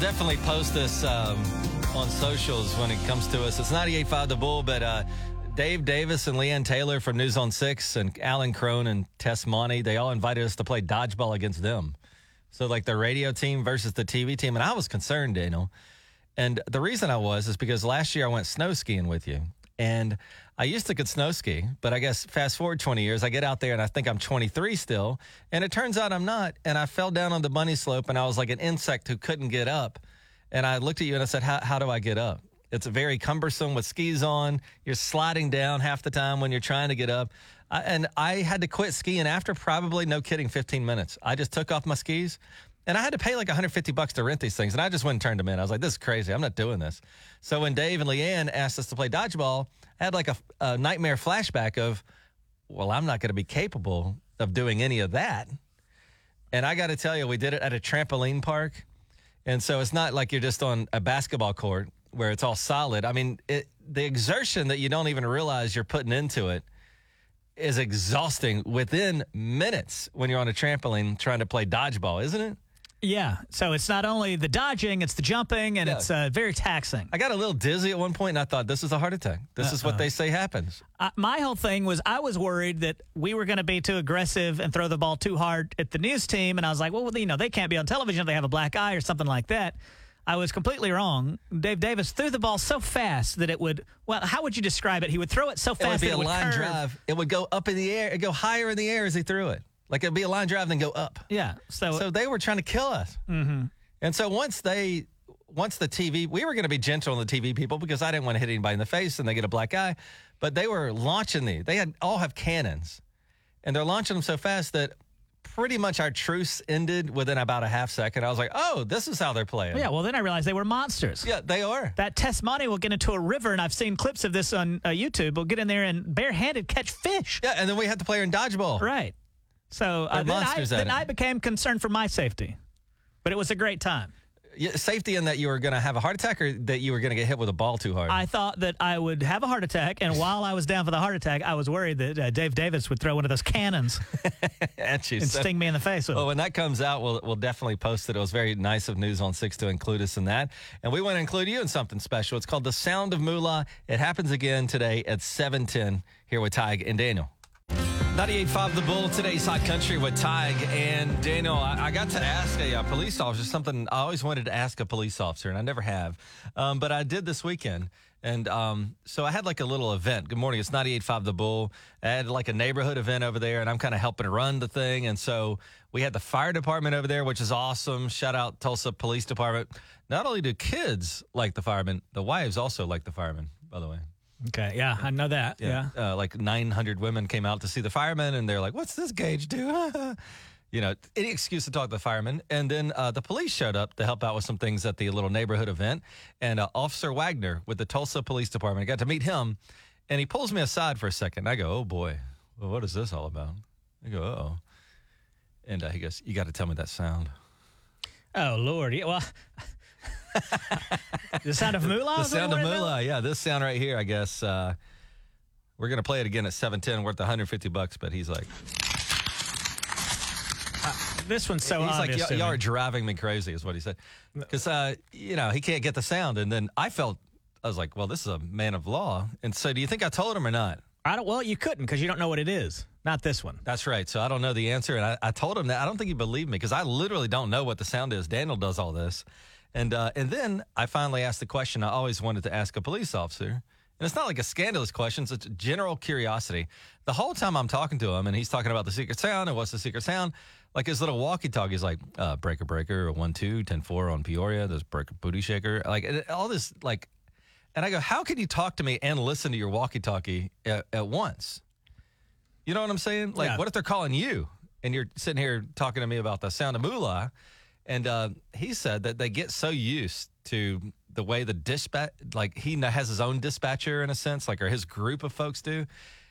Definitely post this um, on socials when it comes to us. It's 98.5 The Bull, but uh, Dave Davis and Leanne Taylor from News on 6 and Alan Crone and Tess Maune, they all invited us to play dodgeball against them. So, like the radio team versus the TV team. And I was concerned, Daniel. And the reason I was is because last year I went snow skiing with you. And I used to could snow ski, but I guess fast forward 20 years, I get out there and I think I'm 23 still. And it turns out I'm not. And I fell down on the bunny slope and I was like an insect who couldn't get up. And I looked at you and I said, How, do I get up? It's very cumbersome with skis on. You're sliding down half the time when you're trying to get up. I, and I had to quit skiing after probably, no kidding, 15 minutes. I just took off my skis and I had to pay like 150 bucks to rent these things. And I just went and turned them in. I was like, this is crazy. I'm not doing this. So when Dave and Leanne asked us to play dodgeball, I had like a, a nightmare flashback of, well, I'm not going to be capable of doing any of that. And I got to tell you, we did it at a trampoline park. And so it's not like you're just on a basketball court where it's all solid. I mean, it, the exertion that you don't even realize you're putting into it is exhausting within minutes when you're on a trampoline trying to play dodgeball, isn't it? Yeah. So it's not only the dodging, it's the jumping, and Yeah. it's uh, very taxing. I got a little dizzy at one point and I thought, this is a heart attack. This is what they say happens. Uh, my whole thing was I was worried that we were going to be too aggressive and throw the ball too hard at the news team. And I was like, well, you know, they can't be on television if they have a black eye or something like that. I was completely wrong. Dave Davis threw the ball so fast that it would, well, how would you describe it? He would throw it so fast It would be a it would line curve. drive. It would go up in the air. It'd go higher in the air as he threw it. Like it'd be a line drive and then go up. Yeah. So, So they were trying to kill us. Mm-hmm. And so once they, once the TV, we were going to be gentle on the TV people because I didn't want to hit anybody in the face and they get a black eye. But they were launching these. They had all have cannons, and they're launching them so fast that pretty much our truce ended within about a half second. I was like, oh, this is how they're playing. yeah, well, then I realized they were monsters. yeah, they are. That Tess Maune will get into a river, and I've seen clips of this on uh, YouTube. Will get in there and barehanded catch fish. Yeah, and then we had to play her in dodgeball. Right. So uh, then, I, then. I became concerned for my safety. But it was a great time. Yeah, safety in that you were going to have a heart attack or that you were going to get hit with a ball too hard. I thought that I would have a heart attack, and while I was down for the heart attack, I was worried that uh, Dave Davis would throw one of those cannons at you. and So- sting me in the face with Well, it. when that comes out, we'll, we'll definitely post it. It was very nice of News on 6 to include us in that. And we want to include you in something special. It's called The Sound of Moolah. It happens again today at 710 here with Tige and Daniel. 98.5 The Bull, today's Hot Country with Tige and Daniel. I, I got to ask a, uh police officer something I always wanted to ask a police officer, and I never have. Um, but I did this weekend. And um, so I had like a little event. Good morning. It's 98.5 The Bull. I had like a neighborhood event over there, and I'm kind of helping run the thing. And so we had the fire department over there, which is awesome. Shout out Tulsa Police Department. Not only do kids like the firemen, the wives also like the firemen, by the way. Okay, yeah, I know that. Yeah. Uh, like 900 women came out to see the firemen, and they're like, "What's this gauge do?" you know, any excuse to talk to the firemen. And then uh, the police showed up to help out with some things at the little neighborhood event. And uh, Officer Wagner with the Tulsa Police Department, I got to meet him, and he pulls me aside for a second. I go, "Oh boy, well, what is this all about?" I go, "Oh," and uh, he goes, "You got to tell me that sound." Oh, Lord. Yeah, well, the sound of moolah? The sound of moolah, yeah, this sound right here. I guess uh, we're gonna play it again at 710, worth 150 bucks. But he's like. This one's so He's like, obvious. "Y- y'all are driving me crazy, is what he said. Because, uh, you know, he can't get the sound. And then I felt, I was like, well, this is a man of law. And so do you think I told him or not? I don't. Well, you couldn't because you don't know what it is. Not this one. That's right. So I don't know the answer. And I, I told him that. I don't think he believed me because I literally don't know what the sound is. Daniel does all this. And, uh, and then I finally asked the question I always wanted to ask a police officer. And it's not like a scandalous question, it's a general curiosity. The whole time I'm talking to him and he's talking about the secret sound and what's the secret sound, like his little walkie talkie is like uh, breaker breaker, or 1 2, 10 4 on Peoria, there's breaker booty shaker. Like and all this, like, and I go, how can you talk to me and listen to your walkie talkie at, at once? You know what I'm saying? Like, Yeah. what if they're calling you and you're sitting here talking to me about the sound of moolah? And uh, he said that they get so used to the way the dispatch, like he has his own dispatcher in a sense, like or his group of folks do.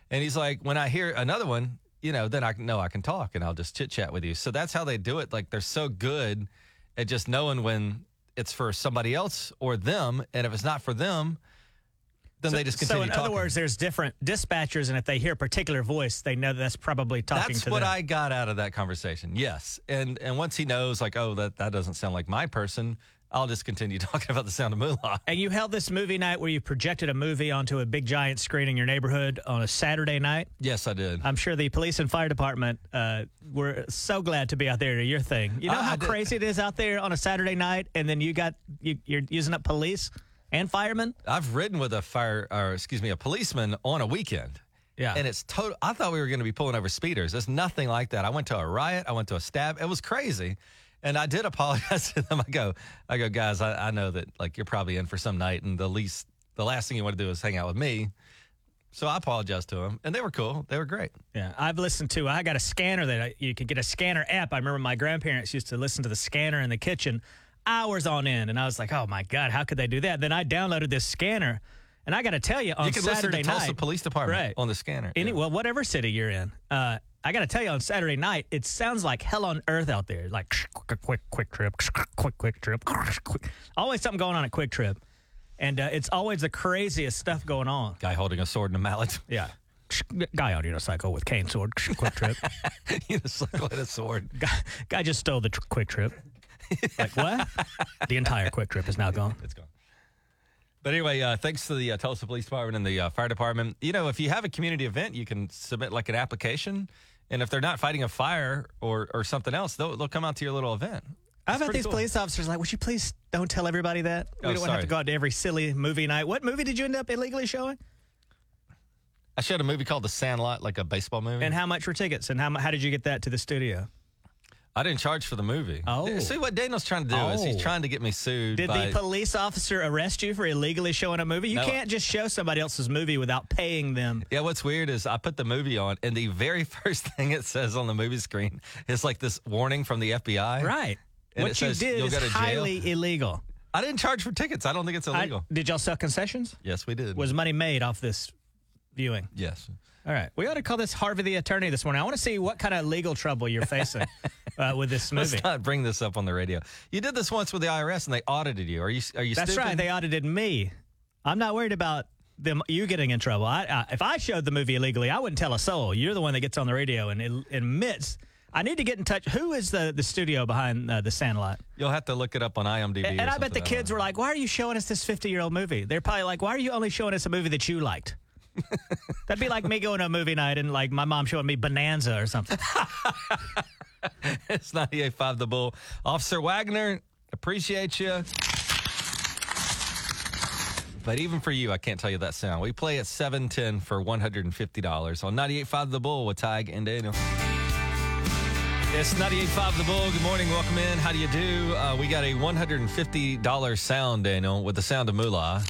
And he's like, when I hear another one, you know, then I know I can talk and I'll just chit chat with you. So that's how they do it. Like they're so good at just knowing when it's for somebody else or them, and if it's not for them, then they just continue So, in talking. other words, there's different dispatchers, and if they hear a particular voice, they know that's probably talking That's to what them. I got out of that conversation. Yes, and and once he knows, like, oh, that that doesn't sound like my person, I'll just continue talking about the sound of moolah. And you held this movie night where you projected a movie onto a big giant screen in your neighborhood on a Saturday night. Yes, I did. I'm sure the police and fire department uh, were so glad to be out there to your thing. You know I- how I crazy it is out there on a Saturday night, and then you got you, you're using up police and firemen. I've ridden with a fire, or excuse me, a policeman on a weekend. Yeah. And it's total. I thought we were going to be pulling over speeders. It's nothing like that. I went to a riot. I went to a stab. It was crazy. And I did apologize to them. I go, I go, guys, I, I know that like you're probably in for some night, and the least, the last thing you want to do is hang out with me. So I apologized to them, and they were cool. They were great. Yeah, I've listened to. I got a scanner that I, you could get a scanner app. I remember my grandparents used to listen to the scanner in the kitchen hours on end, and I was like, "Oh my god, how could they do that?" Then I downloaded this scanner, and I got to tell you, on you can Saturday listen to Tulsa night, Police Department Right. on the scanner. any Yeah. well, whatever city you're in, uh, I got to tell you, on Saturday night, it sounds like hell on earth out there. Like quick, quick, quick trip, quick, quick trip, quick. always something going on at QuikTrip, and uh, it's always the craziest stuff going on. Guy holding a sword and a mallet. Yeah. Guy on unicycle with cane sword, QuikTrip. know, and a sword. Guy, guy just stole the tr- QuikTrip. Like what? the entire QuikTrip is now gone. It's gone. But anyway, uh, thanks to the uh, Tulsa Police Department and the uh, fire department. You know, if you have a community event, you can submit like an application, and if they're not fighting a fire or or something else, they'll they'll come out to your little event. I've had these cool. police officers like, would you please don't tell everybody that? We Oh, don't want to have to go out to every silly movie night. What movie did you end up illegally showing? I showed a movie called The Sandlot, like a baseball movie. And how much were tickets? And how, mu- how did you get that to the studio? I didn't charge for the movie. Oh. See what Daniel's trying to do is he's Oh. trying to get me sued. Did by, the police officer arrest you for illegally showing a movie? You No. can't just show somebody else's movie without paying them. Yeah, what's weird is I put the movie on, and the very first thing it says on the movie screen is like this warning from the FBI. Right. And what you says did you'll is go to jail. highly illegal. I didn't charge for tickets. I don't think it's I- illegal. did y'all sell concessions? yes, we did. Was money made off this viewing? yes. All right. We ought to call this Harvey the attorney this morning. I want to see what kind of legal trouble you're facing uh, with this movie. Let's not bring this up on the radio. You did this once with the IRS, and they audited you. Are you? Are you? That's stupid? right. They audited me. I'm not worried about them you getting in trouble. I, I, if I showed the movie illegally, I wouldn't tell a soul. You're the one that gets on the radio and it, admits. I need to get in touch. Who is the, the studio behind uh, the Sandlot? You'll have to look it up on IMDb. And, and I bet the kids were like, "Why are you showing us this 50 year old movie?" They're probably like, "Why are you only showing us a movie that you liked?" That'd be like me going to a movie night and like my mom showing me Bonanza or something. it's 98.5 The Bull. Officer Wagner, appreciate you. But even for you, I can't tell you that sound. We play at 710 for $150 on 98.5 The Bull with Tige and Daniel. It's 98.5 The Bull. Good morning. Welcome in. How do you do? Uh, we got a $150 sound, Daniel, with the sound of moolah.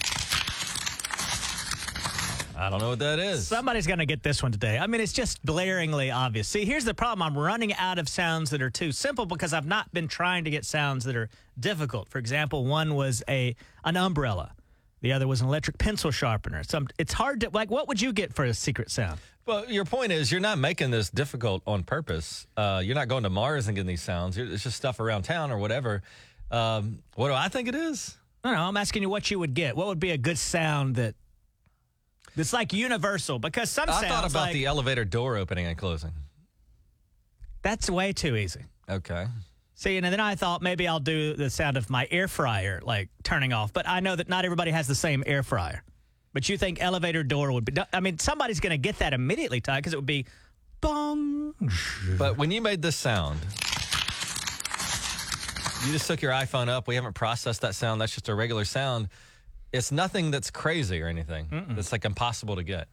I don't know what that is. Somebody's going to get this one today. I mean, it's just blaringly obvious. See, here's the problem. I'm running out of sounds that are too simple because I've not been trying to get sounds that are difficult. For example, one was a an umbrella. The other was an electric pencil sharpener. Some it's hard to like what would you get for a secret sound? Well, your point is you're not making this difficult on purpose. Uh, you're not going to Mars and getting these sounds. It's just stuff around town or whatever. Um, what do I think it is? I don't know. I'm asking you what you would get. What would be a good sound that that's like universal because some I sounds thought about like the elevator door opening and closing. that's way too easy. Okay. See, and then I thought maybe I'll do the sound of my air fryer, like turning off. But I know that not everybody has the same air fryer. But you think elevator door would be? I mean, somebody's going to get that immediately, Ty, because it would be bong. But when you made this sound, you just took your iPhone up. We haven't processed that sound. That's just a regular sound. It's nothing that's crazy or anything. It's like impossible to get.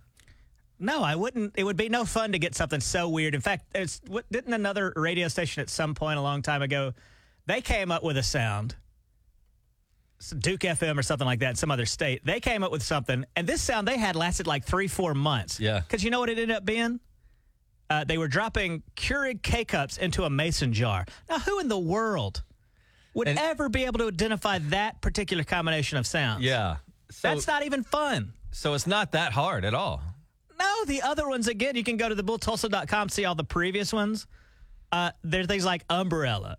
No, I wouldn't. It would be no fun to get something so weird. In fact, it's what didn't another radio station at some point a long time ago, they came up with a sound. Duke FM or something like that in some other state. They came up with something, and this sound they had lasted like three, four months. Yeah. Because you know what it ended up being? Uh, they were dropping Keurig K cups into a mason jar. Now, who in the world would And- ever be able to identify that particular combination of sounds? Yeah. So, That's not even fun. so it's not that hard at all. No, the other ones again. You can go to thebulltulsa.com, see all the previous ones. Uh, there are things like umbrella,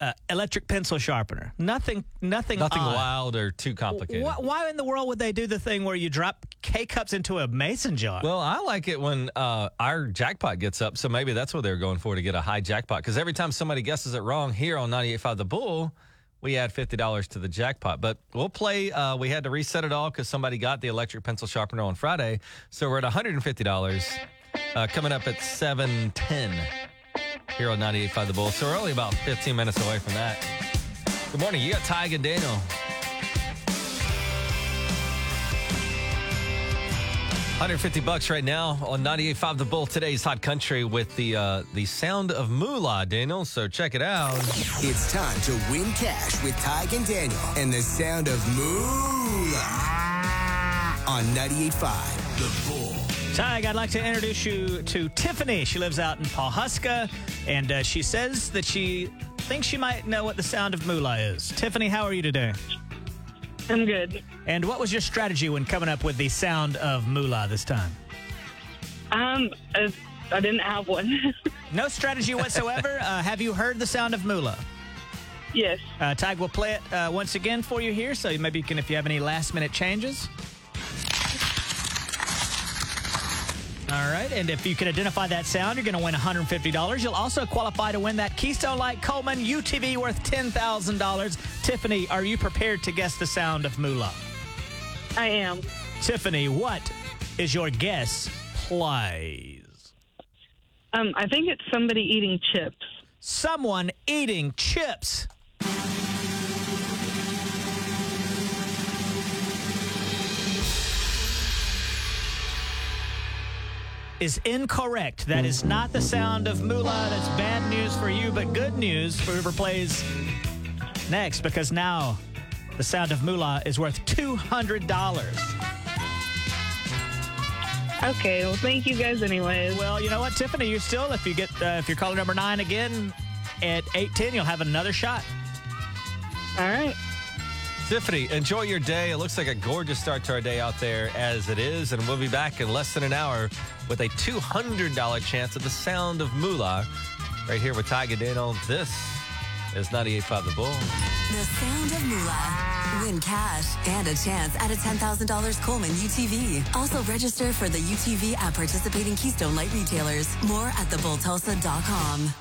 uh, electric pencil sharpener. Nothing, nothing, Nothing odd. wild or too complicated. Why, why in the world would they do the thing where you drop K cups into a mason jar? Well, I like it when uh, our jackpot gets up, so maybe that's what they're going for to get a high jackpot. Because every time somebody guesses it wrong here on 98.5 The Bull, we add $50 to the jackpot. But we'll play, uh, we had to reset it all because somebody got the electric pencil sharpener on Friday. So we're at $150 uh, coming up at 710 here on 98.5 The Bull. So we're only about 15 minutes away from that. Good morning. You got Tige and Daniel. 150 bucks right now on 98.5 The Bull. Today's Hot Country with the uh, the sound of moolah, Daniel. So check it out. It's time to win cash with Tige and Daniel and the sound of moolah on 98.5 The Bull. Tige, I'd like to introduce you to Tiffany. She lives out in Pawhuska, and uh, she says that she thinks she might know what the sound of moolah is. Tiffany, how are you today? I'm good. And what was your strategy when coming up with the sound of moolah this time? Um, I, I didn't have one. No strategy whatsoever. uh, have you heard the sound of moolah? yes. Uh, Tige will play it uh, once again for you here, so maybe you can, if you have any last minute changes. All right, and if you can identify that sound, you're going to win $150. You'll also qualify to win that Keystone Light Coleman UTV worth $10,000. Tiffany, are you prepared to guess the sound of moolah? I am. Tiffany, what is your guess, please? Um, I think it's somebody eating chips. Someone eating chips. Is incorrect. That is not the sound of moolah. That's bad news for you, but good news for whoever plays next because now the sound of moolah is worth $200. Okay. Well, thank you guys anyways. Well, you know what, Tiffany, you still, if you get, uh, if you're caller number nine again at 810, you'll have another shot. All right. Tiffany, enjoy your day. It looks like a gorgeous start to our day out there as it is. And we'll be back in less than an hour with a $200 chance of the sound of moolah right here with Tiger Daniel. This is 98.5 The Bull. The sound of moolah. Win cash and a chance at a $10,000 Coleman UTV. Also register for the UTV at participating Keystone Light retailers. More at thebulltulsa.com.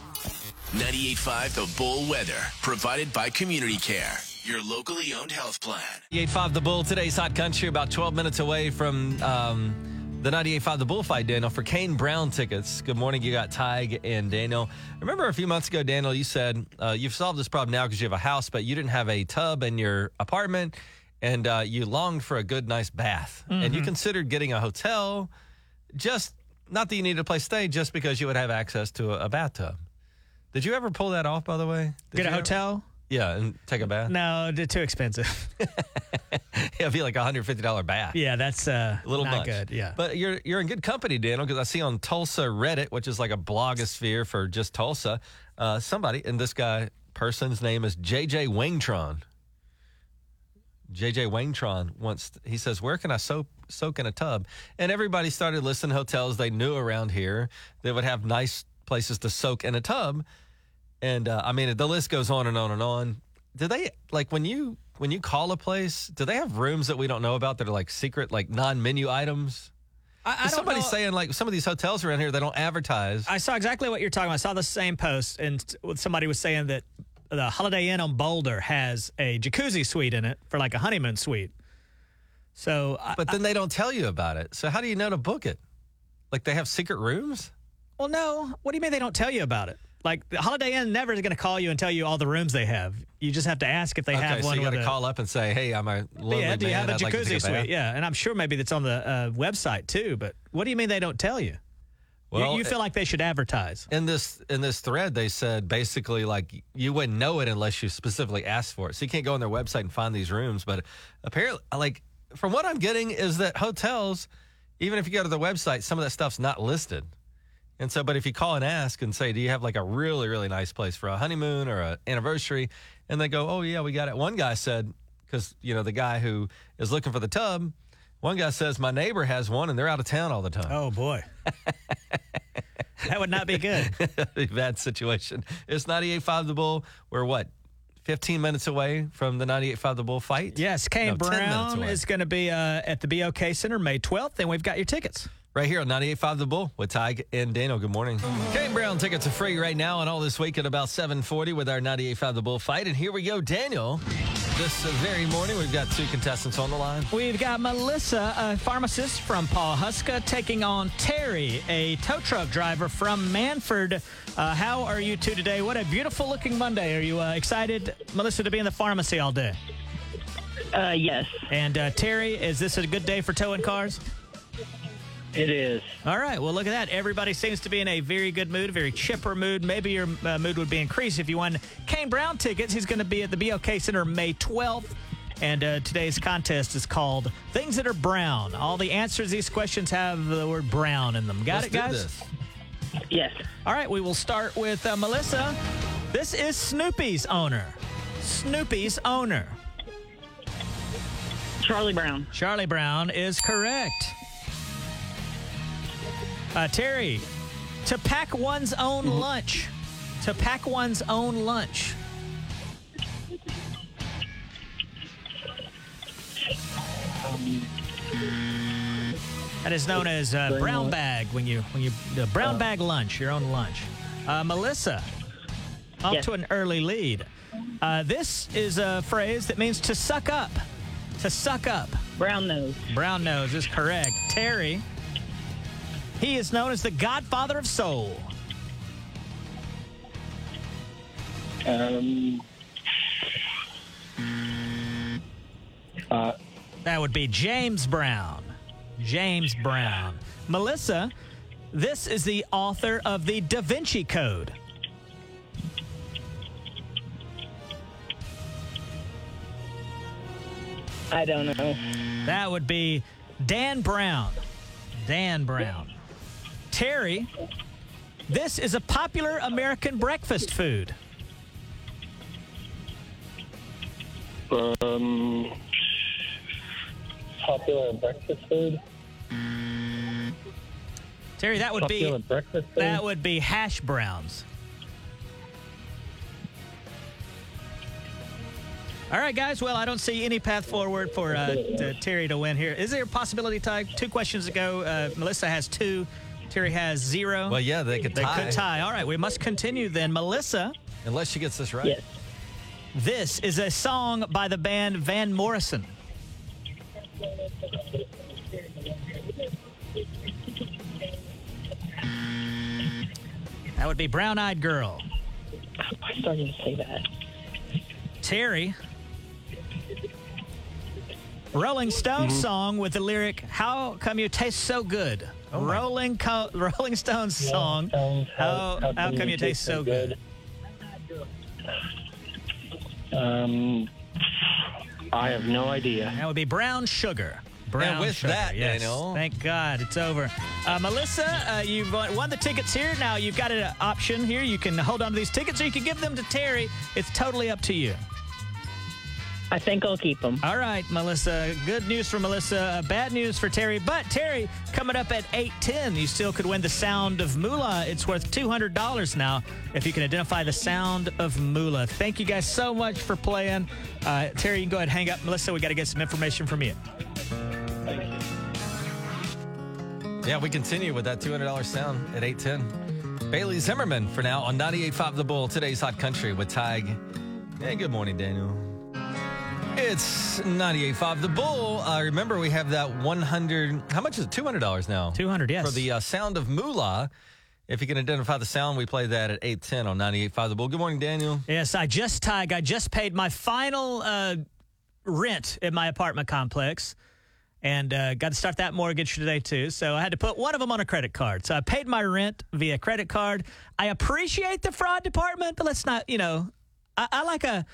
98.5 The Bull weather provided by Community Care, your locally owned health plan. 98.5 The Bull. Today's Hot Country, about 12 minutes away from um, the 98.5 The Bullfight, Daniel, for Kane Brown tickets. Good morning. You got Tige and Daniel. Remember a few months ago, Daniel, you said uh, you've solved this problem now because you have a house, but you didn't have a tub in your apartment and uh, you longed for a good, nice bath. And you considered getting a hotel just not that you needed a place to stay, just because you would have access to a, a bathtub. Did you ever pull that off, by the way? Did Get a you ever- hotel? Yeah, and take a bath? No, too expensive. It'd be like a $150 bath. yeah, that's uh, A little not much. good. Yeah. But you're you're in good company, Daniel, because I see on Tulsa Reddit, which is like a blogosphere for just Tulsa, uh, somebody, and this guy person's name is JJ Wangtron. JJ Wangtron wants he says, Where can I soak soak in a tub? And everybody started listing hotels they knew around here that would have nice places to soak in a tub. And uh, I mean the list goes on and on and on. Do they like when you when you call a place, do they have rooms that we don't know about that are like secret, like non-menu items? I, I Somebody's know- saying like some of these hotels around here they don't advertise. I saw exactly what you're talking about. I saw the same post, and somebody was saying that the Holiday Inn on Boulder has a jacuzzi suite in it for like a honeymoon suite. So, I, but then they don't tell you about it. So how do you know to book it? Like they have secret rooms? well, no. What do you mean they don't tell you about it? Like the Holiday Inn never is going to call you and tell you all the rooms they have. You just have to ask if they okay, have so one. you got to call up and say, "Hey, I'm a lonely yeah, do you man. have a I'd like jacuzzi a suite? Yeah, and I'm sure maybe that's on the uh, website too. But what do you mean they don't tell you? You- Well, you, feel like they should advertise. in this in this thread, they said basically like you wouldn't know it unless you specifically asked for it. So you can't go on their website and find these rooms. But apparently, like from what I'm getting, is that hotels, even if you go to the website, some of that stuff's not listed. And so, but if you call and ask and say, "Do you have like a really really nice place for a honeymoon or an anniversary?" and they go, "Oh yeah, we got it." One guy said, because you know the guy who is looking for the tub. One guy says, My neighbor has one and they're out of town all the time. Oh boy. That would not be good. Bad situation. It's 98.5 The Bull. We're what? 15 minutes away from the 98.5 The Bull fight? Yes, Kane No, Brown is going to be uh, at the BOK Center May 12th, and we've got your tickets. Right here on 98.5 The Bull with Ty and Daniel. Good morning. Kane Brown tickets are free right now and all this week at about 740 with our 98.5 The Bull fight. And here we go, Daniel. This very morning, we've got two contestants on the line. We've got Melissa, a pharmacist from Pawhuska, taking on Terry, a tow truck driver from Mannford. Uh, how are you two today? What a beautiful looking Monday. Are you uh, excited, Melissa, to be in the pharmacy all day? Uh, yes, And uh, Terry, is this a good day for towing cars? It is. All right. Well, look at that. Everybody seems to be in a very good mood, a very chipper mood. Maybe your uh, mood would be increased if you won Kane Brown tickets. He's going to be at the BOK Center May 12th. And uh, today's contest is called Things That Are Brown. All the answers to these questions have the word brown in them. Got Let's it, do guys? this. Yes. All right. We will start with uh, Melissa. This is Snoopy's owner. Snoopy's owner. Charlie Brown. Charlie Brown is correct. Uh, Terry, to pack one's own lunch. To pack one's own lunch. That is known as uh, brown bag when you when you uh, brown bag lunch, your own lunch. Uh, Melissa, off Yes. to an early lead. Uh, this is a phrase that means to suck up. To suck up. Brown nose. Brown nose is correct. Terry, he is known as the godfather of soul. Um, uh, That would be James Brown. James Brown. Melissa, this is the author of the Da Vinci Code. I don't know. That would be Dan Brown. Dan Brown. Terry, this is a popular American breakfast food. um, popular breakfast food. Terry, that would Popular be breakfast food. that would be hash browns. All right, guys. Well, I don't see any path forward for uh, to Terry to win here. Is there a possibility, Ty? Two questions ago, uh, Melissa has two, Terry has zero. Well, yeah, they could they tie. They could tie. All right, we must continue then. Melissa, Unless she gets this right. Yes. this is a song by the band Van Morrison. That would be Brown Eyed Girl. I started to say that. Terry. Rolling Stones mm-hmm. song with the lyric "How come you taste so good?" Rolling Co- Rolling Stones song. Stones, How, how, come, you taste so good? Um, I have no idea. That would be Brown Sugar. Brown with sugar. that, yes. Daniel. Thank God it's over. Uh, Melissa, uh, you've won the tickets here. Now you've got an option here. You can hold on to these tickets, or you can give them to Terry. It's totally up to you. I think I'll keep them. All right, Melissa. Good news for Melissa. Uh, bad news for Terry. But Terry, coming up at 810, you still could win the sound of Moolah. It's worth $200 now if you can identify the sound of Moolah. Thank you guys so much for playing. Uh, Terry, you can go ahead and hang up. Melissa, we got to get some information from you. Yeah, we continue with that $200 sound at 810. Bailey Zimmerman for now on 98.5 The Bull, today's Hot Country with Tige. Hey, good morning, Daniel. It's 98.5 The Bull. Uh, remember, we have that 100, how much is it? $200 now. 200, yes. For the uh, sound of Moolah. If you can identify the sound, we play that at 810 on 98.5 The Bull. Good morning, Daniel. Yes, I just Tige. I just paid my final uh, rent at my apartment complex, and uh, got to start that mortgage today too. So I had to put one of them on a credit card. So I paid my rent via credit card. I appreciate the fraud department, but let's not, you know, I, I like a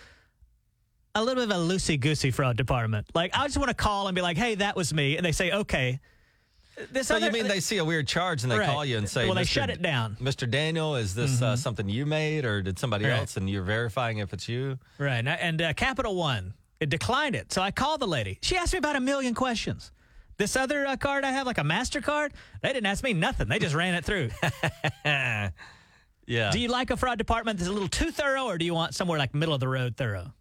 a little bit of a loosey goosey fraud department. Like I just want to call and be like, "Hey, that was me," and they say, "Okay." This So other, you mean they see a weird charge and they Right. call you and say, Well, they "Mr. shut it down." Mm-hmm. Mr. Daniel, is this uh, something you made or did somebody Right. else? And you're verifying if it's you? Right. And, and uh, Capital One, it declined it. So I called the lady. She asked me about a million questions. This other uh, card I have, like a MasterCard, they didn't ask me nothing. They just ran it through. Yeah. do you like a fraud department that's a little too thorough, or do you want somewhere like middle of the road thorough?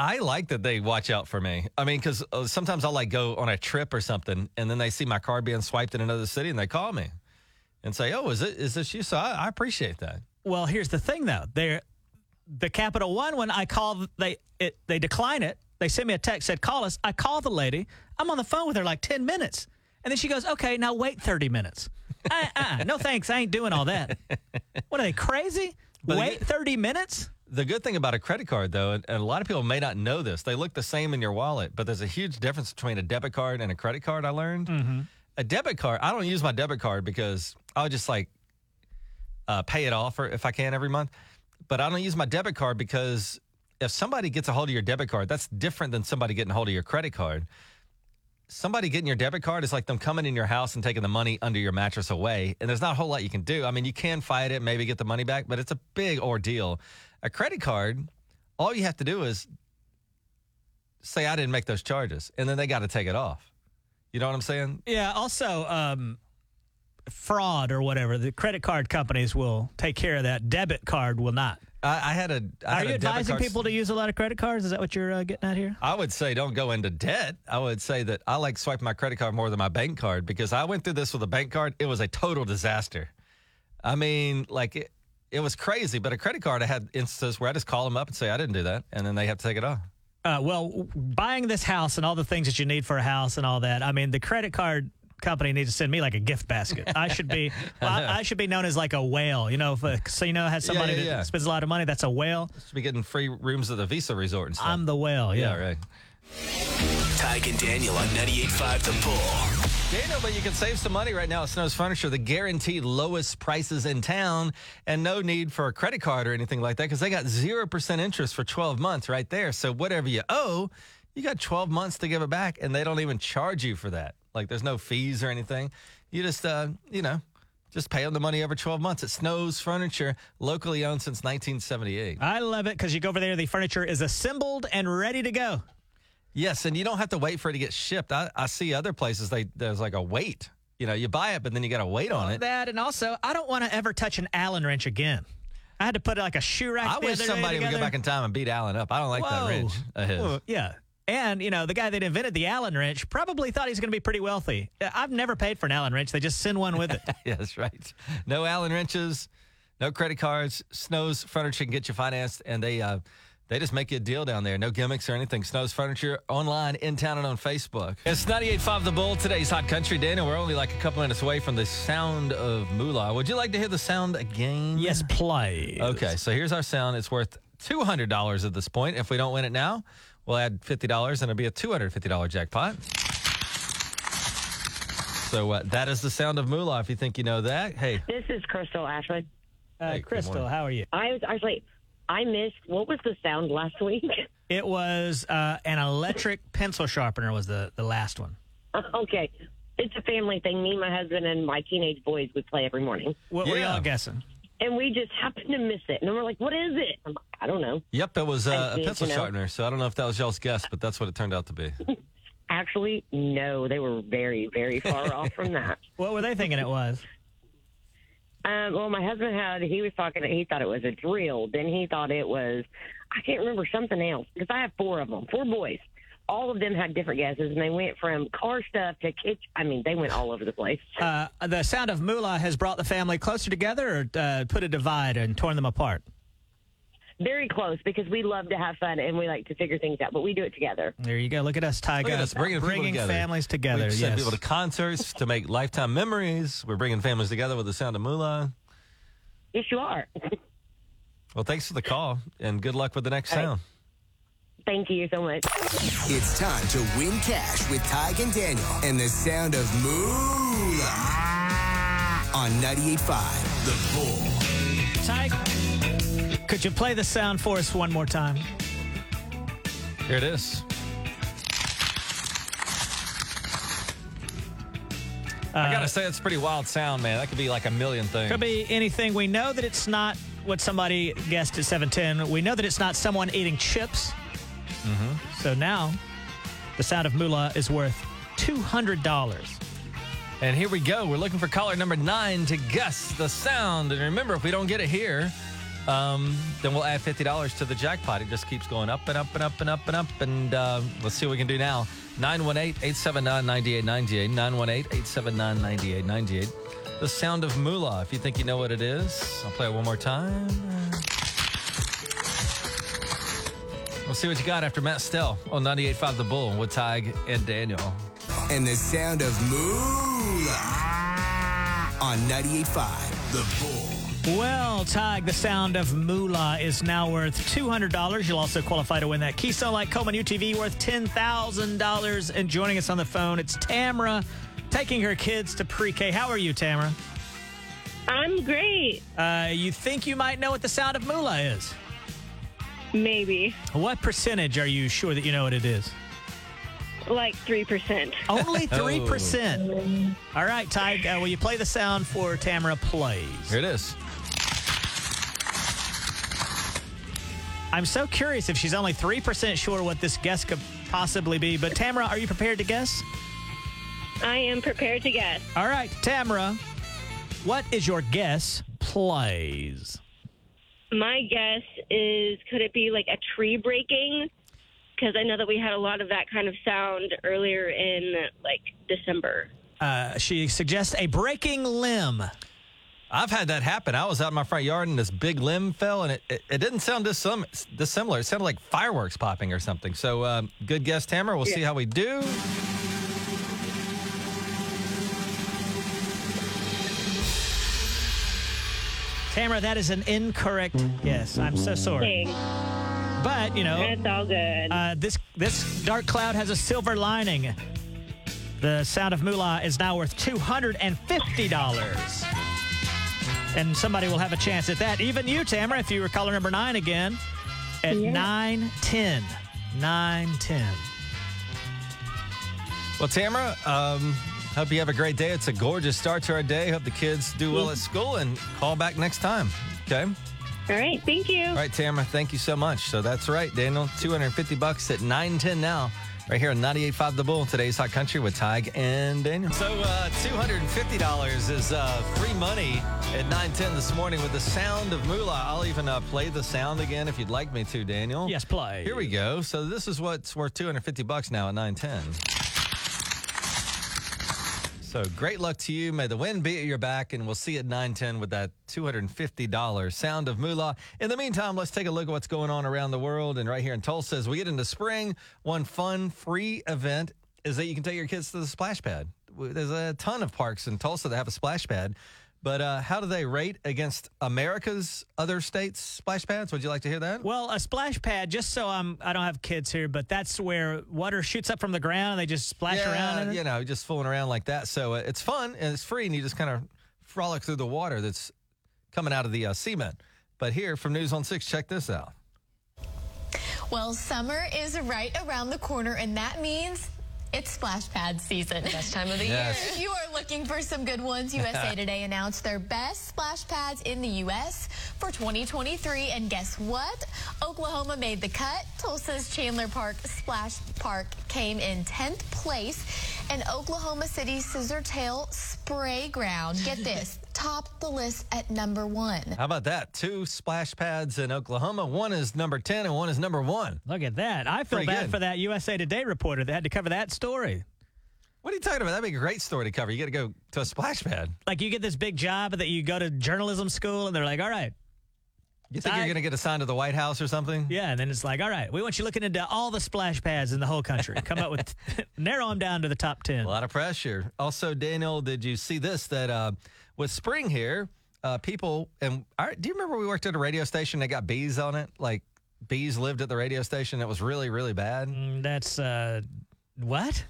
I like that they watch out for me. I mean, because uh, sometimes I'll like go on a trip or something, and then they see my card being swiped in another city, and they call me and say, "Oh, is it is this you?" So I, I appreciate that. Well, here's the thing, though. They're the Capital One. When I call, they it, they decline it. They send me a text said, "Call us." I call the lady. I'm on the phone with her like ten minutes, and then she goes, "Okay, now wait thirty minutes." uh, uh, no thanks. I ain't doing all that. What are they crazy? But wait again- thirty minutes? The good thing about a credit card, though, and, and a lot of people may not know this, they look the same in your wallet, but there's a huge difference between a debit card and a credit card. I learned a debit card. I don't use my debit card because I'll just like uh, pay it off or if I can every month. But I don't use my debit card because if somebody gets a hold of your debit card, that's different than somebody getting a hold of your credit card. Somebody getting your debit card is like them coming in your house and taking the money under your mattress away. And there's not a whole lot you can do. I mean, you can fight it, maybe get the money back, but it's a big ordeal. A credit card, all you have to do is say, I didn't make those charges. And then they got to take it off. You know what I'm saying? Yeah. Also, um, fraud or whatever. The credit card companies will take care of that. Debit card will not. I, I had a. I Are had you a advising people to use a lot of credit cards? Is that what you're uh, getting at here? I would say don't go into debt. I would say that I like swiping my credit card more than my bank card because I went through this with a bank card. It was a total disaster. I mean, like it, it was crazy. But a credit card, I had instances where I just call them up and say I didn't do that, and then they have to take it off. Uh, well, buying this house and all the things that you need for a house and all that. I mean, the credit card company needs to send me like a gift basket. I should be, I, I should be known as like a whale. You know, if a casino has Yeah, somebody yeah, that spends a lot of money, that's a whale. Should be getting free rooms at the Visa Resort and stuff. I'm the whale. Yeah. yeah, right. Tige and Daniel on 98.5 The Bull. But you can save some money right now at Snow's Furniture, the guaranteed lowest prices in town, and no need for a credit card or anything like that because they got 0% interest for 12 months right there. So whatever you owe, you got 12 months to give it back, and they don't even charge you for that. Like there's no fees or anything. You just, uh, you know, just pay them the money over 12 months. At Snow's Furniture, locally owned since 1978. I love it because you go over there, the furniture is assembled and ready to go. Yes, and you don't have to wait for it to get shipped. I, I see other places they there's like a wait. You know, you buy it, but then you got to wait on it. That and also, I don't want to ever touch an Allen wrench again. I had to put like a shoe rack. I the wish other day somebody would go together. back in time and beat Allen up. I don't like that Whoa. wrench of his. Well, yeah. And, you know, the guy that invented the Allen wrench probably thought he's going to be pretty wealthy. I've never paid for an Allen wrench. They just send one with it. yeah, that's right. No Allen wrenches, no credit cards. Snow's Furniture can get you financed, and they uh, they just make you a deal down there. No gimmicks or anything. Snow's Furniture online, in town, and on Facebook. It's 98.5 The Bull. Today's Hot Country. Daniel, we're only like a couple minutes away from the sound of moolah. Would you like to hear the sound again? yes, play. Okay, so here's our sound. It's worth $200 at this point. If we don't win it now, we'll add $50 and it'll be a $250 jackpot. So uh, that is the sound of moolah. If you think you know that, hey, This is Crystal Ashwood. Uh, Hey, Crystal, how are you? I was actually, I missed, what was the sound last week? It was uh, an electric pencil sharpener was the, the last one. okay. It's a family thing. Me, my husband, and my teenage boys would play every morning. What were Yeah. y'all guessing? And we just happened to miss it. And we're like, what is it? I'm like, I don't know. yep, it was uh, I a did, pencil you know. sharpener. So I don't know if that was y'all's guess, but that's what it turned out to be. Actually, no. They were very, very far off from that. What were they thinking it was? Um, well, my husband had, he was talking, he thought it was a drill. Then he thought it was, I can't remember something else because I have four of them, four boys. All of them had different guesses, and they went from car stuff to kitchen. I mean, they went all over the place. Uh, the sound of moolah has brought the family closer together or uh, put a divide and torn them apart? Very close because we love to have fun and we like to figure things out, but we do it together. There you go. Look at us, Tyga. Look at us bringing, people together. families together. We send yes. people to concerts to make lifetime memories. We're bringing families together with the sound of moolah. Yes, you are. Well, thanks for the call, and good luck with the next All right. sound. Thank you so much. It's time to win cash with Tige and Daniel and the sound of moolah on 98.5 The Bull. Tige, could you play the sound for us one more time? Here it is. I gotta say, it's a pretty wild sound, man. That could be like a million things. Could be anything. We know that it's not what somebody guessed at 710. We know that it's not someone eating chips. Mm-hmm. So now, the sound of moolah is worth $200. And here we go. We're looking for caller number nine to guess the sound. And remember, if we don't get it here, um, then we'll add $50 to the jackpot. It just keeps going up and up and up and up and up. And uh, let's see what we can do now. 918 879 9898. 918 879 9898. The sound of moolah. If you think you know what it is, I'll play it one more time. We'll see what you got after Matt Stell on 98.5 The Bull with Tige and Daniel. And the sound of moolah on 98.5 The Bull. Well, Tige, the sound of moolah is now worth $200. You'll also qualify to win that Keystone Light Coleman UTV worth $10,000. And joining us on the phone, it's Tamara taking her kids to pre K. How are you, Tamara? I'm great. Uh, you think you might know what the sound of moolah is? Maybe. What percentage are you sure that you know what it is? Like 3%. Only Oh. 3%. All right, Tige, uh, will you play the sound for Tamara, please? Here it is. I'm so curious if she's only 3% sure what this guess could possibly be. But Tamara, are you prepared to guess? I am prepared to guess. All right, Tamara, what is your guess, please? My guess is could it be like a tree breaking? Because I know that we had a lot of that kind of sound earlier in like December. Uh, she suggests a breaking limb. I've had that happen. I was out in my front yard and this big limb fell, and it, it, it didn't sound dissim- dissimilar. It sounded like fireworks popping or something. So, um, good guess, Tamara. We'll see how we do. Tamara, that is an incorrect guess. I'm so sorry. Dang. But, you know, It's all good. uh, this, this dark cloud has a silver lining. The sound of moolah is now worth $250. And somebody will have a chance at that. Even you, Tamara, if you were caller number nine again at Yeah. 910. 910. Well, Tamara, um, hope you have a great day. It's a gorgeous start to our day. Hope the kids do well at school and call back next time. Okay. All right. Thank you. All right, Tamara, thank you so much. So that's right, Daniel. 250 bucks at 910 now. Right here on 98.5 The Bull, today's Hot Country with Tige and Daniel. So uh, $250 is uh, free money at 910 this morning with the sound of moolah. I'll even uh, play the sound again if you'd like me to, Daniel. Yes, play. Here we go. So this is what's worth 250 bucks now at 910. So great luck to you. May the wind be at your back, and we'll see you at 910 with that $250 sound of moolah. In the meantime, let's take a look at what's going on around the world. And right here in Tulsa, as we get into spring, one fun free event is that you can take your kids to the splash pad. There's a ton of parks in Tulsa that have a splash pad. But uh, how do they rate against America's other states' splash pads? Would you like to hear that? Well, a splash pad, just so I'm, I don't have kids here, but that's where water shoots up from the ground and they just splash around in it. you know, just fooling around like that. So uh, it's fun and it's free, and you just kind of frolic through the water that's coming out of the uh, cement. But here from News on Six, check this out. Well, summer is right around the corner, and that means it's splash pad season. Best time of the Yes. year. If you are looking for some good ones, USA Today announced their best splash pads in the U.S. for 2023. And guess what? Oklahoma made the cut. Tulsa's Chandler Park Splash Park came in 10th place. And Oklahoma City's Scissortail Spray Ground, get this, topped the list at number one. How about that? Two splash pads in Oklahoma. One is number 10 and one is number one. Look at that. I feel Pretty bad good. for that USA Today reporter that had to cover that story. What are you talking about? That'd be a great story to cover. You got to go to a splash pad. Like you get this big job that you go to journalism school and they're like, all right, You think I- you're going to get assigned to the White House or something? yeah. And then it's like, all right, we want you looking into all the splash pads in the whole country. Come up with, narrow them down to the top 10. A lot of pressure. Also, Daniel, did you see this? That uh, with spring here, uh, people and our, do you remember we worked at a radio station? that got bees on it. Like bees lived at the radio station. It was really, really bad. Mm, That's, uh, what?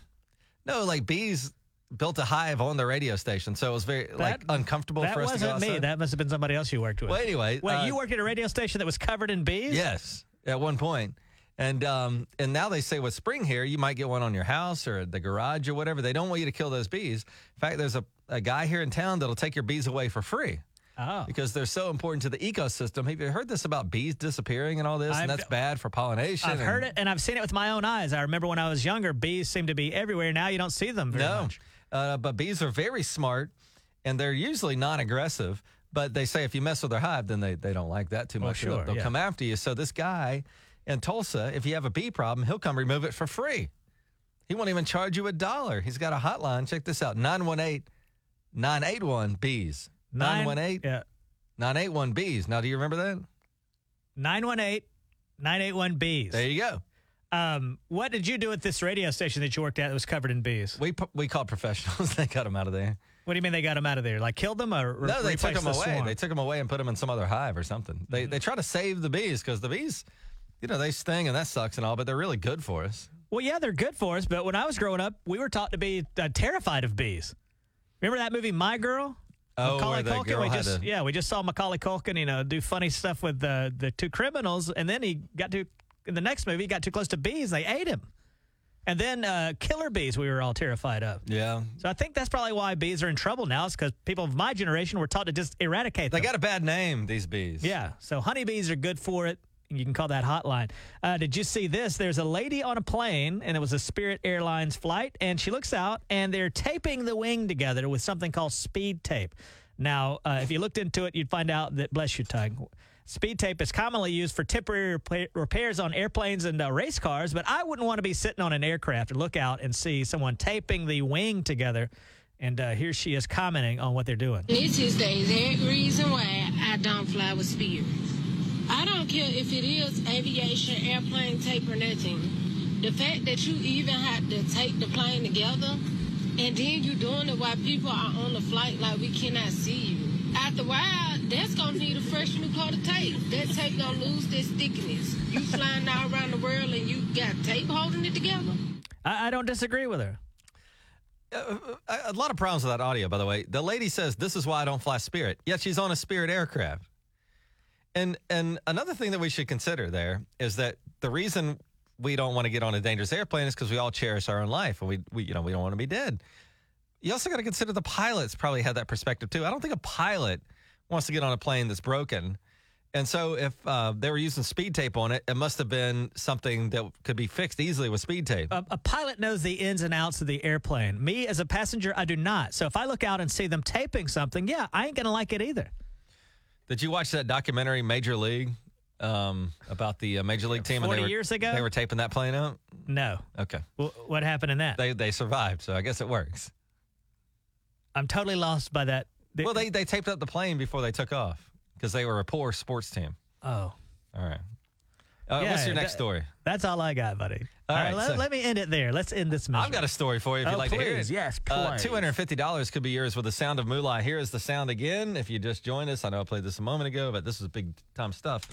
No, like bees built a hive on the radio station, so it was very like uncomfortable That for us to go wasn't me. That must have been somebody else you worked with. well, anyway, Wait, uh, you worked at a radio station that was covered in bees? Yes, at one point. And um, and now they say with spring here, you might get one on your house or the garage or whatever. They don't want you to kill those bees. In fact, there's a, a guy here in town that'll take your bees away for free. Oh. because they're so important to the ecosystem. Have you heard this about bees disappearing and all this? I've- and that's bad for pollination. I've and- heard it and I've seen it with my own eyes. I remember when I was younger, bees seemed to be everywhere. Now you don't see them very No, much. Uh, but bees are very smart, and they're usually non-aggressive. But they say if you mess with their hive, then they, they don't like that too Well, much. They'll- they'll yeah. come after you. So this guy in Tulsa, if you have a bee problem, he'll come remove it for free. He won't even charge you a dollar. He's got a hotline. Check this out: 918 981 bees. 918 Yeah. 981 bees. Now, do you remember that? 918 981 bees. There you go. Um, what did you do at this radio station that you worked at that was covered in bees? We pu- we called professionals. they got them out of there. What do you mean they got them out of there? Like killed them or re- No, they took them the away. swarm? They took them away and put them in some other hive or something. They Mm-hmm. they try to save the bees because the bees, you know, they sting and that sucks and all, but they're really good for us. Well, yeah, they're good for us, but when I was growing up, we were taught to be uh, terrified of bees. Remember that movie, My Girl? Oh, Macaulay Culkin. girl we had just to- yeah, we just saw Macaulay Culkin, you know, do funny stuff with the the two criminals, and then he got to in the next movie, he got too close to bees, they ate him, and then uh, killer bees, we were all terrified of. Yeah. So I think that's probably why bees are in trouble now, is because people of my generation were taught to just eradicate them. They got a bad name, these bees. Yeah. So honeybees are good for it. You can call that hotline. Uh, did you see this? There's a lady on a plane, and it was a Spirit Airlines flight, and she looks out, and they're taping the wing together with something called speed tape. Now, uh, if you looked into it, you'd find out that, bless you, Tug, speed tape is commonly used for temporary repairs on airplanes and uh, race cars, but I wouldn't want to be sitting on an aircraft and look out and see someone taping the wing together. And uh, here she is commenting on what they're doing. This is the exact reason why I don't fly with Spirit. I don't care if it is aviation, airplane tape, or nothing. The fact that you even had to tape the plane together and then you're doing it while people are on the flight like we cannot see you. After a while, that's gonna need a fresh new coat of tape. That tape gonna lose their stickiness. You flying all around the world and you got tape holding it together? I, I don't disagree with her. A, a lot of problems with that audio, by the way. The lady says, This is why I don't fly Spirit, yet she's on a Spirit aircraft. And and another thing that we should consider there is that the reason we don't want to get on a dangerous airplane is because we all cherish our own life and we, we you know we don't want to be dead. You also got to consider the pilots probably had that perspective too. I don't think a pilot wants to get on a plane that's broken. And so if uh, they were using speed tape on it, it must have been something that could be fixed easily with speed tape. a, a pilot knows the ins and outs of the airplane. Me as a passenger, I do not. So if I look out and see them taping something, yeah, I ain't gonna like it either. Did you watch that documentary Major League um, about the uh, Major League team? and 40 they were, years ago? They were taping that plane out. No. Okay, what happened in that? they they survived, so I guess it works. I'm totally lost by that. The- Well, they they taped up the plane before they took off because they were a poor sports team. oh, All right. Uh, Yeah, what's your next that- story? that's all I got, buddy. All all right, right, let, so- let me end it there. Let's end this. Misery. I've got a story for you if Oh, you'd like to hear it. yes, Uh, $250 could be yours with the sound of moolah. Here is the sound again. If you just joined us, I know I played this a moment ago, but this is big time stuff.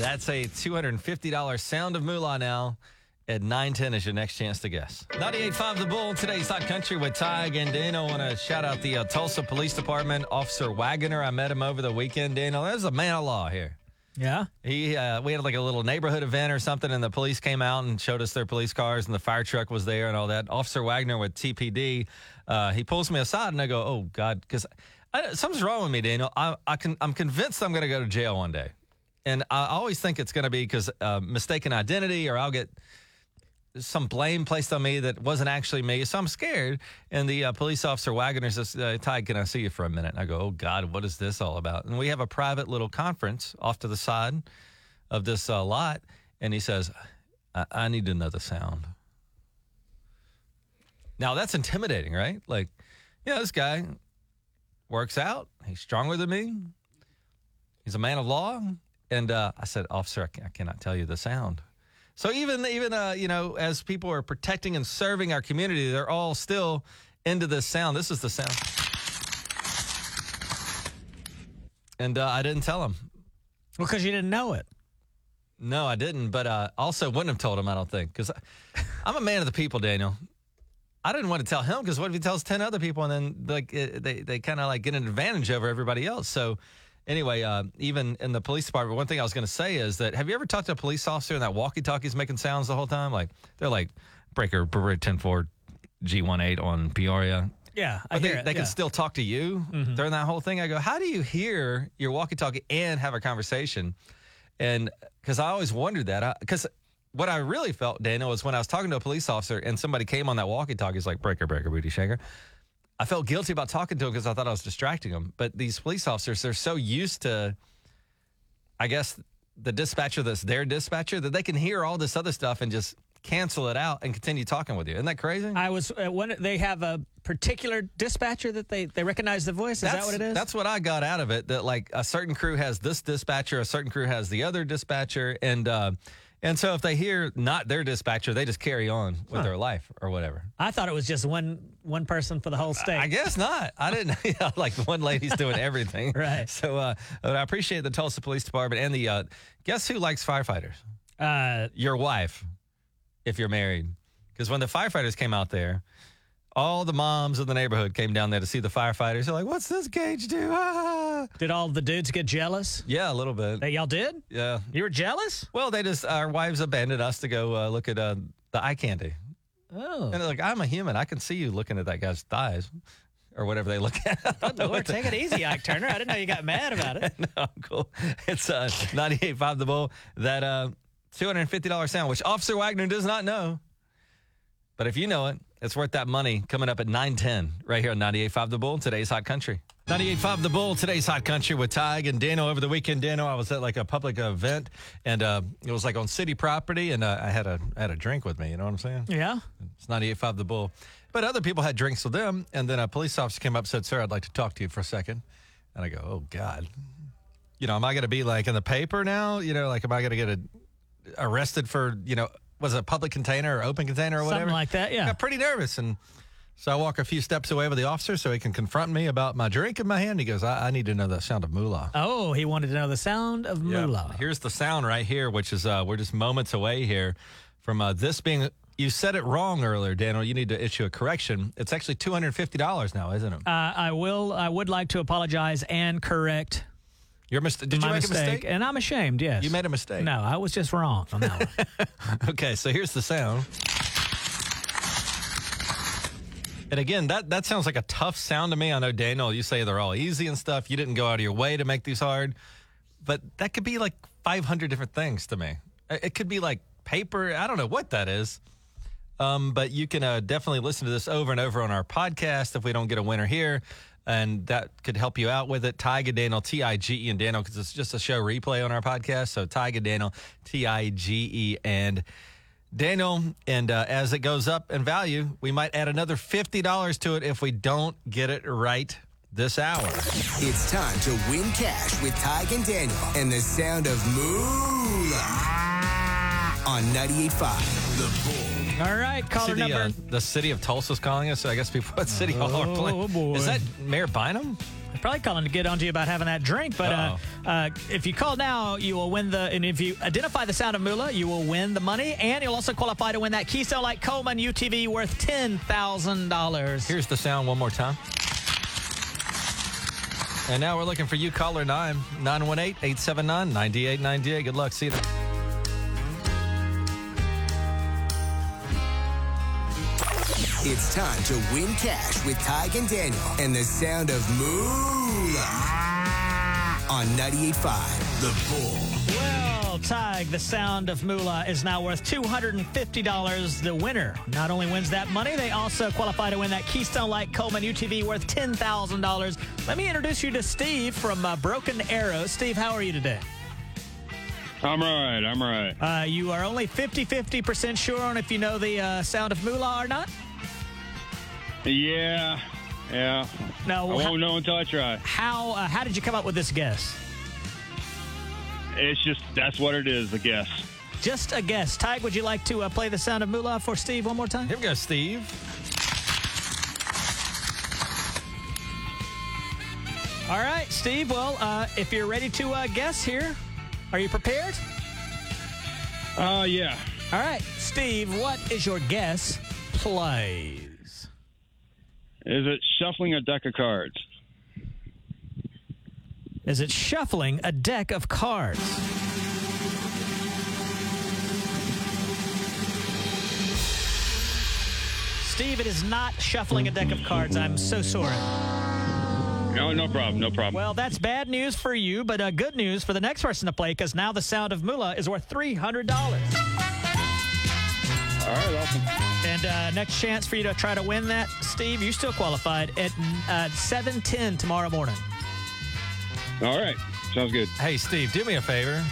That's a $250 sound of moolah now. At 910 is your next chance to guess. 98.5 The Bull, today's Hot Country with Ty and Daniel. I want to shout out the uh, Tulsa Police Department, Officer Wagoner. I met him over the weekend, Daniel. There's a man of law here. Yeah. He, uh, we had like a little neighborhood event or something, and the police came out and showed us their police cars, and the fire truck was there and all that. Officer Wagner with TPD, uh, he pulls me aside, and I go, "Oh God," because something's wrong with me, Daniel. I, I can, I'm convinced I'm going to go to jail one day, and I always think it's going to be because uh, mistaken identity, or I'll get some blame placed on me that wasn't actually me. So I'm scared. And the uh, police officer Wagoner says, uh, Ty, can I see you for a minute? And I go, oh, God, what is this all about? And we have a private little conference off to the side of this uh, lot. And he says, I-, I need another sound. Now, that's intimidating, right? Like, you know, this guy works out. He's stronger than me. He's a man of law. And uh, I said, Officer, I, ca- I cannot tell you the sound. So even even uh, you know, as people are protecting and serving our community, they're all still into this sound. This is the sound. And uh, I didn't tell him. Well, because you didn't know it. No, I didn't. But uh, also wouldn't have told him. I don't think because I'm a man of the people, Daniel. I didn't want to tell him because what if he tells ten other people and then like they they kind of like get an advantage over everybody else. So anyway, uh, even in the police department, one thing I was going to say is that have you ever talked to a police officer and that walkie-talkie's making sounds the whole time? Like they're like breaker break ten four G 18 on Peoria. Yeah, I but they, hear it, they can still talk to you Mhm. during that whole thing. I go, how do you hear your walkie-talkie and have a conversation? And because I always wondered that, because what I really felt, Daniel, was when I was talking to a police officer and somebody came on that walkie-talkie, he's like breaker, breaker, booty shaker. I felt guilty about talking to him because I thought I was distracting him. But these police officers, they're so used to, I guess, the dispatcher that's their dispatcher that they can hear all this other stuff and just cancel it out and continue talking with you. Isn't that crazy? I was uh, when they have a particular dispatcher that they they recognize the voice. Is that what it is? That's what I got out of it. That like a certain crew has this dispatcher, a certain crew has the other dispatcher, and uh, and so if they hear not their dispatcher, they just carry on with Huh. their life or whatever. I thought it was just one one person for the whole state. I guess not. I didn't. Yeah, like one lady's doing everything. Right. So, uh, but I appreciate the Tulsa Police Department and the. Uh, guess who likes firefighters? Uh, Your wife, if you're married, because when the firefighters came out there, all the moms in the neighborhood came down there to see the firefighters. They're like, "What's this gauge do?" Ah. Did all the dudes get jealous? Yeah, a little bit. That y'all did? Yeah. You were jealous? Well, they just our wives abandoned us to go uh, look at uh, the eye candy. Oh. And they're like, I'm a human. I can see you looking at that guy's thighs or whatever they look at. I Lord, the- take it easy, Ike Turner. I didn't know you got mad about it. no, I'm cool. It's uh, 98.5 The Bull. That uh, $250 sandwich. Officer Wagner does not know. But if you know it, it's worth that money coming up at 910 right here on 98.5 The Bull, today's Hot Country. 98.5 The Bull, today's Hot Country with Tige and Dano over the weekend. Dano, I was at like a public event and uh, it was like on city property and uh, I had a I had a drink with me. You know what I'm saying? Yeah. It's 98.5 The Bull. But other people had drinks with them. And then a police officer came up and said, Sir, I'd like to talk to you for a second. And I go, Oh, God. You know, am I going to be like in the paper now? You know, like, am I going to get a, arrested for, you know, was it a public container or open container or whatever? Something like that, yeah. I got pretty nervous. And so I walk a few steps away with the officer so he can confront me about my drink in my hand. He goes, I, I need to know the sound of moolah. Oh, he wanted to know the sound of Yeah. moolah. Here's the sound right here, which is uh, we're just moments away here from uh, this being. You said it wrong earlier, Daniel. You need to issue a correction. It's actually two hundred fifty dollars now, isn't it? Uh, I will. I would like to apologize and correct. Your mistake. Did my you make a mistake? And I'm ashamed. Yes. You made a mistake. No, I was just wrong on that one. okay, so here's the sound. And again, that, that sounds like a tough sound to me. I know, Daniel, you say they're all easy and stuff. You didn't go out of your way to make these hard. But that could be like 500 different things to me. It it could be like paper. I don't know what that is. Um, but you can uh, definitely listen to this over and over on our podcast if we don't get a winner here. And that could help you out with it. Tige and Daniel, T I G E and Daniel, because it's just a show replay on our podcast. So Tige and Daniel, T I G E and Daniel. And uh, as it goes up in value, we might add another $50 to it if we don't get it right this hour. It's time to win cash with Tige and Daniel and the sound of Moolah on 98.5 The Bull. All right, caller the, number. uh, the city of Tulsa's calling us. So I guess people at City Hall are playing. Oh, boy. Is that Mayor Bynum? Probably calling to get onto you about having that drink, but uh, uh, if you call now, you will win the. And if you identify the sound of moolah, you will win the money, and you'll also qualify to win that Keystone Light Coleman UTV worth ten thousand dollars. Here's the sound one more time. And now we're looking for you, caller 9 918 879 9898. Good luck. See you. there. It's time to win cash with Tige and Daniel and the sound of Moolah on 98.5 The Bull. Well, Tige, the sound of moolah is now worth $250. The winner not only wins that money, they also qualify to win that Keystone Light Coleman UTV worth $10,000. Let me introduce you to Steve from uh, Broken Arrow. Steve, how are you today? I'm all right. I'm all right. Uh, you are only 50 50% sure on if you know the uh, sound of moolah or not? Yeah, yeah. No, I won't know until I try. How, uh, how did you come up with this guess? It's just that's what it is. The guess. Just a guess. Tige, would you like to uh, play the sound of moolah for Steve one more time? Here we go, Steve. All right, Steve. Well, uh, if you're ready to uh, guess here, are you prepared? Uh, yeah. All right, Steve, what is your guess? Plays. Is it shuffling a deck of cards? Is it shuffling a deck of cards? Steve, it is not shuffling a deck of cards. I'm so sorry. No, no problem. No problem. Well, that's bad news for you, but uh, good news for the next person to play because now the sound of moolah is worth $300. All right, awesome. And uh, next chance for you to try to win that, Steve, you still qualified at uh, 710 tomorrow morning. All right, sounds good. Hey, Steve, do me a favor.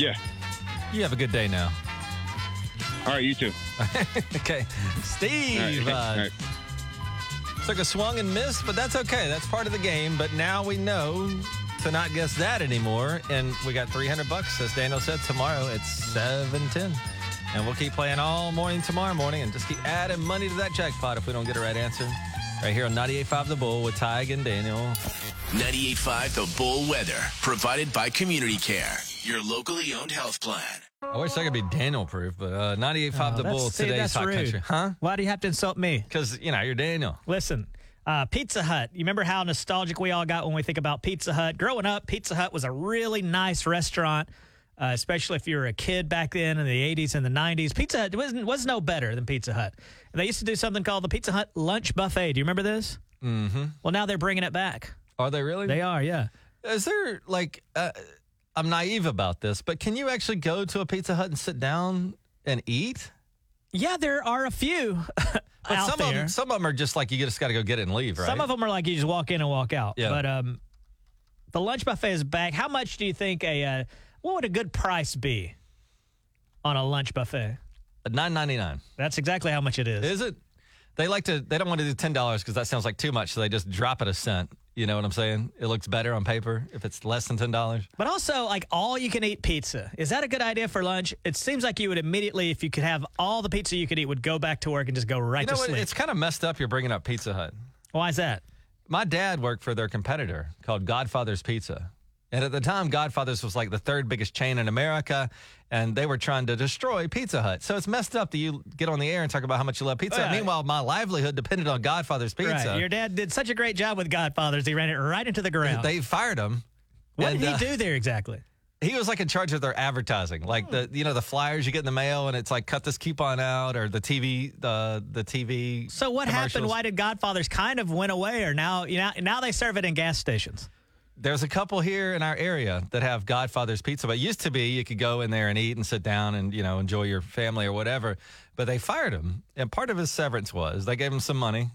Yeah. You have a good day now. All right, you too. okay. Steve. All right, uh, all right. Took a swung and missed, but that's okay. That's part of the game. But now we know to not guess that anymore. And we got 300 bucks, as Daniel said, tomorrow at 710. And we'll keep playing all morning tomorrow morning and just keep adding money to that jackpot if we don't get a right answer. Right here on 98.5 The Bull with Tige and Daniel. 98.5 The Bull Weather, provided by Community Care, your locally owned health plan. I wish I could be Daniel proof, but uh, 98.5 The Oh, that's- Bull, see, today's that's hot rude. country. Huh? Why do you have to insult me? Because, you know, you're Daniel. Listen, uh, Pizza Hut. You remember how nostalgic we all got when we think about Pizza Hut? Growing up, Pizza Hut was a really nice restaurant, uh, especially if you were a kid back then in the 80s and the 90s. Pizza Hut was, was no better than Pizza Hut. They used to do something called the Pizza Hut Lunch Buffet. Do you remember this? Mm-hmm. Well, now they're bringing it back. Are they really? They are, yeah. Is there like uh, I'm naive about this, but can you actually go to a Pizza Hut and sit down and eat? Yeah, there are a few But out some there. of them, some of them are just like you just got to go get it and leave, right? Some of them are like you just walk in and walk out. Yeah. But um, the lunch buffet is back. How much do you think a uh, what would a good price be on a lunch buffet? nine ninety nine. That's exactly how much it is. Is it? They like to. They don't want to do ten dollars because that sounds like too much, so they just drop it a cent. You know what I'm saying? It looks better on paper if it's less than ten dollars. But also, like all you can eat pizza. Is that a good idea for lunch? It seems like you would immediately, if you could have all the pizza you could eat, would go back to work and just go right You know to what? sleep. It's kind of messed up. You're bringing up Pizza Hut. Why is that? My dad worked for their competitor called Godfather's Pizza. And at the time, Godfather's was like the third biggest chain in America, and they were trying to destroy Pizza Hut. So it's messed up that you get on the air and talk about how much you love pizza. Right. Meanwhile, my livelihood depended on Godfather's Pizza. Right. Your dad did such a great job with Godfathers. He ran it right into the ground. They fired him. what and, did he uh, do there exactly? He was like in charge of their advertising, like the you know the flyers you get in the mail, and it's like cut this coupon out, or the TV the the TV. So what happened? Why did Godfathers kind of went away, or now you know now they serve it in gas stations? There's a couple here in our area that have Godfather's Pizza, but it used to be you could go in there and eat and sit down and you know enjoy your family or whatever. But they fired him, and part of his severance was they gave him some money.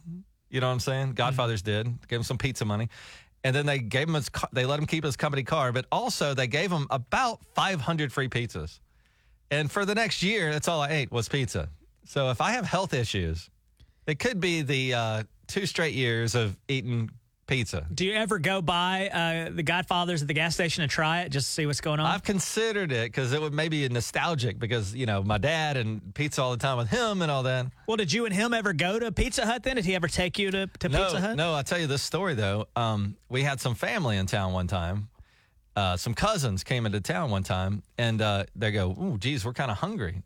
You know what I'm saying? Godfathers did gave him some pizza money, and then they gave him his they let him keep his company car, but also they gave him about 500 free pizzas. And for the next year, that's all I ate was pizza. So if I have health issues, it could be the uh, two straight years of eating pizza. Do you ever go by uh, the Godfathers at the gas station and try it just to see what's going on? I've considered it because it would maybe nostalgic because you know my dad and pizza all the time with him and all that. well, did you and him ever go to Pizza Hut then? Did he ever take you to, to no, Pizza Hut? no, I'll tell you this story though. Um, we had some family in town one time. Uh, some cousins came into town one time, and uh, they go, "Ooh, geez, we're kind of hungry."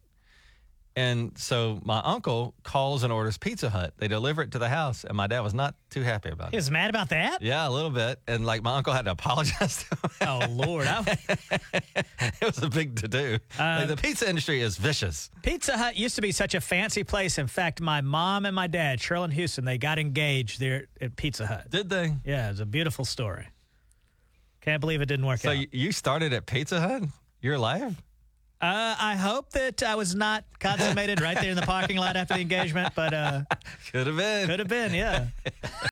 And so my uncle calls and orders Pizza Hut. They deliver it to the house, and my dad was not too happy about it. He it. was mad about that? Yeah, a little bit. And like my uncle had to apologize to him. Oh, Lord. I- it was a big to do. like the um, pizza industry is vicious. Pizza Hut used to be such a fancy place. In fact, my mom and my dad, Cheryl and Houston, they got engaged there at Pizza Hut. Did they? Yeah, it's a beautiful story. Can't believe it didn't work So out. you- you started at Pizza Hut? You're alive? Uh, I hope that I was not consummated right there in the parking lot after the engagement, but uh, Could have been. could have been, yeah.